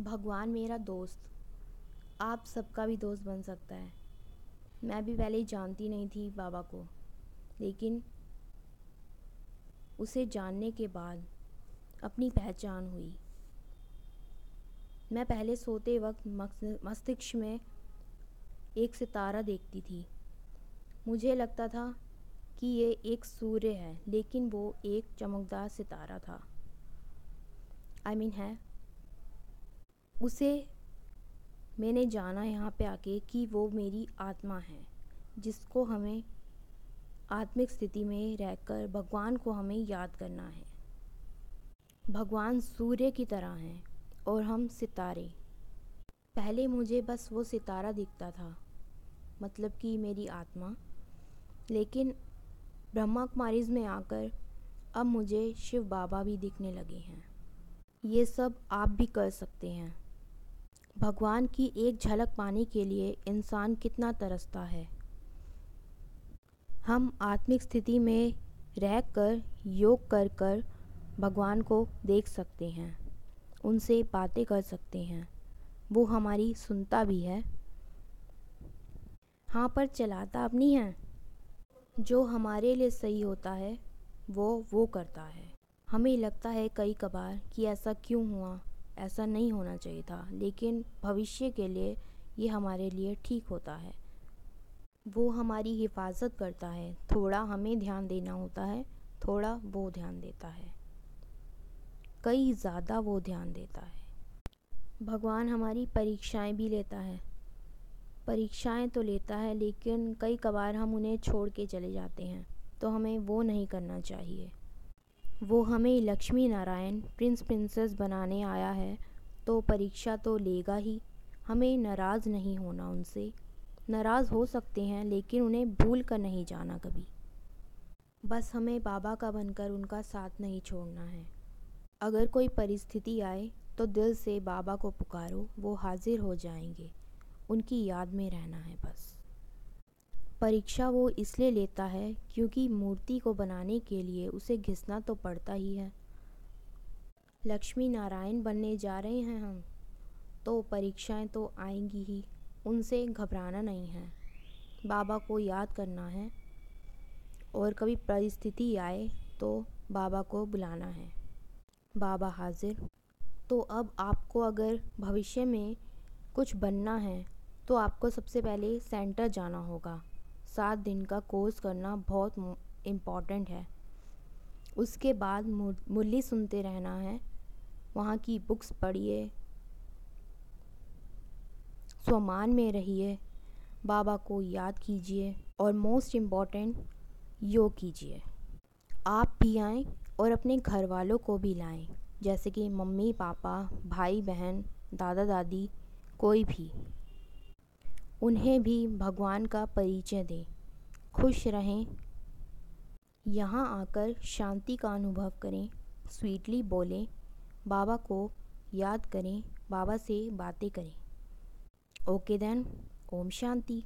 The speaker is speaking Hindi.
भगवान मेरा दोस्त। आप सबका भी दोस्त बन सकता है। मैं भी पहले जानती नहीं थी बाबा को, लेकिन उसे जानने के बाद अपनी पहचान हुई। मैं पहले सोते वक्त मस्तिष्क में एक सितारा देखती थी। मुझे लगता था कि ये एक सूर्य है, लेकिन वो एक चमकदार सितारा था। आई I मीन mean है उसे मैंने जाना यहाँ पे आके कि वो मेरी आत्मा है, जिसको हमें आत्मिक स्थिति में रहकर भगवान को हमें याद करना है। भगवान सूर्य की तरह हैं और हम सितारे। पहले मुझे बस वो सितारा दिखता था मतलब कि मेरी आत्मा। लेकिन ब्रह्मा कुमारीज में आकर अब मुझे शिव बाबा भी दिखने लगे हैं। ये सब आप भी कर सकते हैं। भगवान की एक झलक पाने के लिए इंसान कितना तरसता है। हम आत्मिक स्थिति में रह कर योग कर कर भगवान को देख सकते हैं, उनसे बातें कर सकते हैं। वो हमारी सुनता भी है। हाँ पर चलाता अपनी है। जो हमारे लिए सही होता है, वो वो करता है। हमें लगता है कई कबार कि ऐसा क्यों हुआ? ऐसा नहीं होना चाहिए था, लेकिन भविष्य के लिए ये हमारे लिए ठीक होता है। वो हमारी हिफाजत करता है। थोड़ा हमें ध्यान देना होता है, थोड़ा वो ध्यान देता है। कई ज़्यादा वो ध्यान देता है। भगवान हमारी परीक्षाएँ भी लेता है। परीक्षाएँ तो लेता है, लेकिन कई कबार हम उन्हें छोड़ के चले जाते हैं तो हमें वो नहीं करना चाहिए। वो हमें लक्ष्मी नारायण, प्रिंस प्रिंसेस बनाने आया है तो परीक्षा तो लेगा ही। हमें नाराज़ नहीं होना उनसे। नाराज़ हो सकते हैं, लेकिन उन्हें भूल कर नहीं जाना कभी। बस हमें बाबा का बनकर उनका साथ नहीं छोड़ना है। अगर कोई परिस्थिति आए तो दिल से बाबा को पुकारो, वो हाजिर हो जाएँगे। उनकी याद में रहना है बस। परीक्षा वो इसलिए लेता है क्योंकि मूर्ति को बनाने के लिए उसे घिसना तो पड़ता ही है। लक्ष्मी नारायण बनने जा रहे हैं हम तो परीक्षाएँ तो आएँगी ही, उनसे घबराना नहीं है। बाबा को याद करना है, और कभी परिस्थिति आए तो बाबा को बुलाना है। बाबा हाजिर तो अब आपको अगर भविष्य में कुछ बनना है तो आपको सबसे पहले सेंटर जाना होगा। सात दिन का कोर्स करना बहुत इंपॉर्टेंट है। उसके बाद मुरली सुनते रहना है। वहाँ की बुक्स पढ़िए। स्वमान में रहिए। बाबा को याद कीजिए और मोस्ट इंपॉर्टेंट योग कीजिए। आप भी आएँ और अपने घर वालों को भी लाएँ, जैसे कि मम्मी, पापा भाई बहन दादा दादी कोई भी। उन्हें भी भगवान का परिचय दें। खुश रहें। यहाँ आकर शांति का अनुभव करें। स्वीटली बोलें, बाबा को याद करें, बाबा से बातें करें। ओके देन, ओम शांति।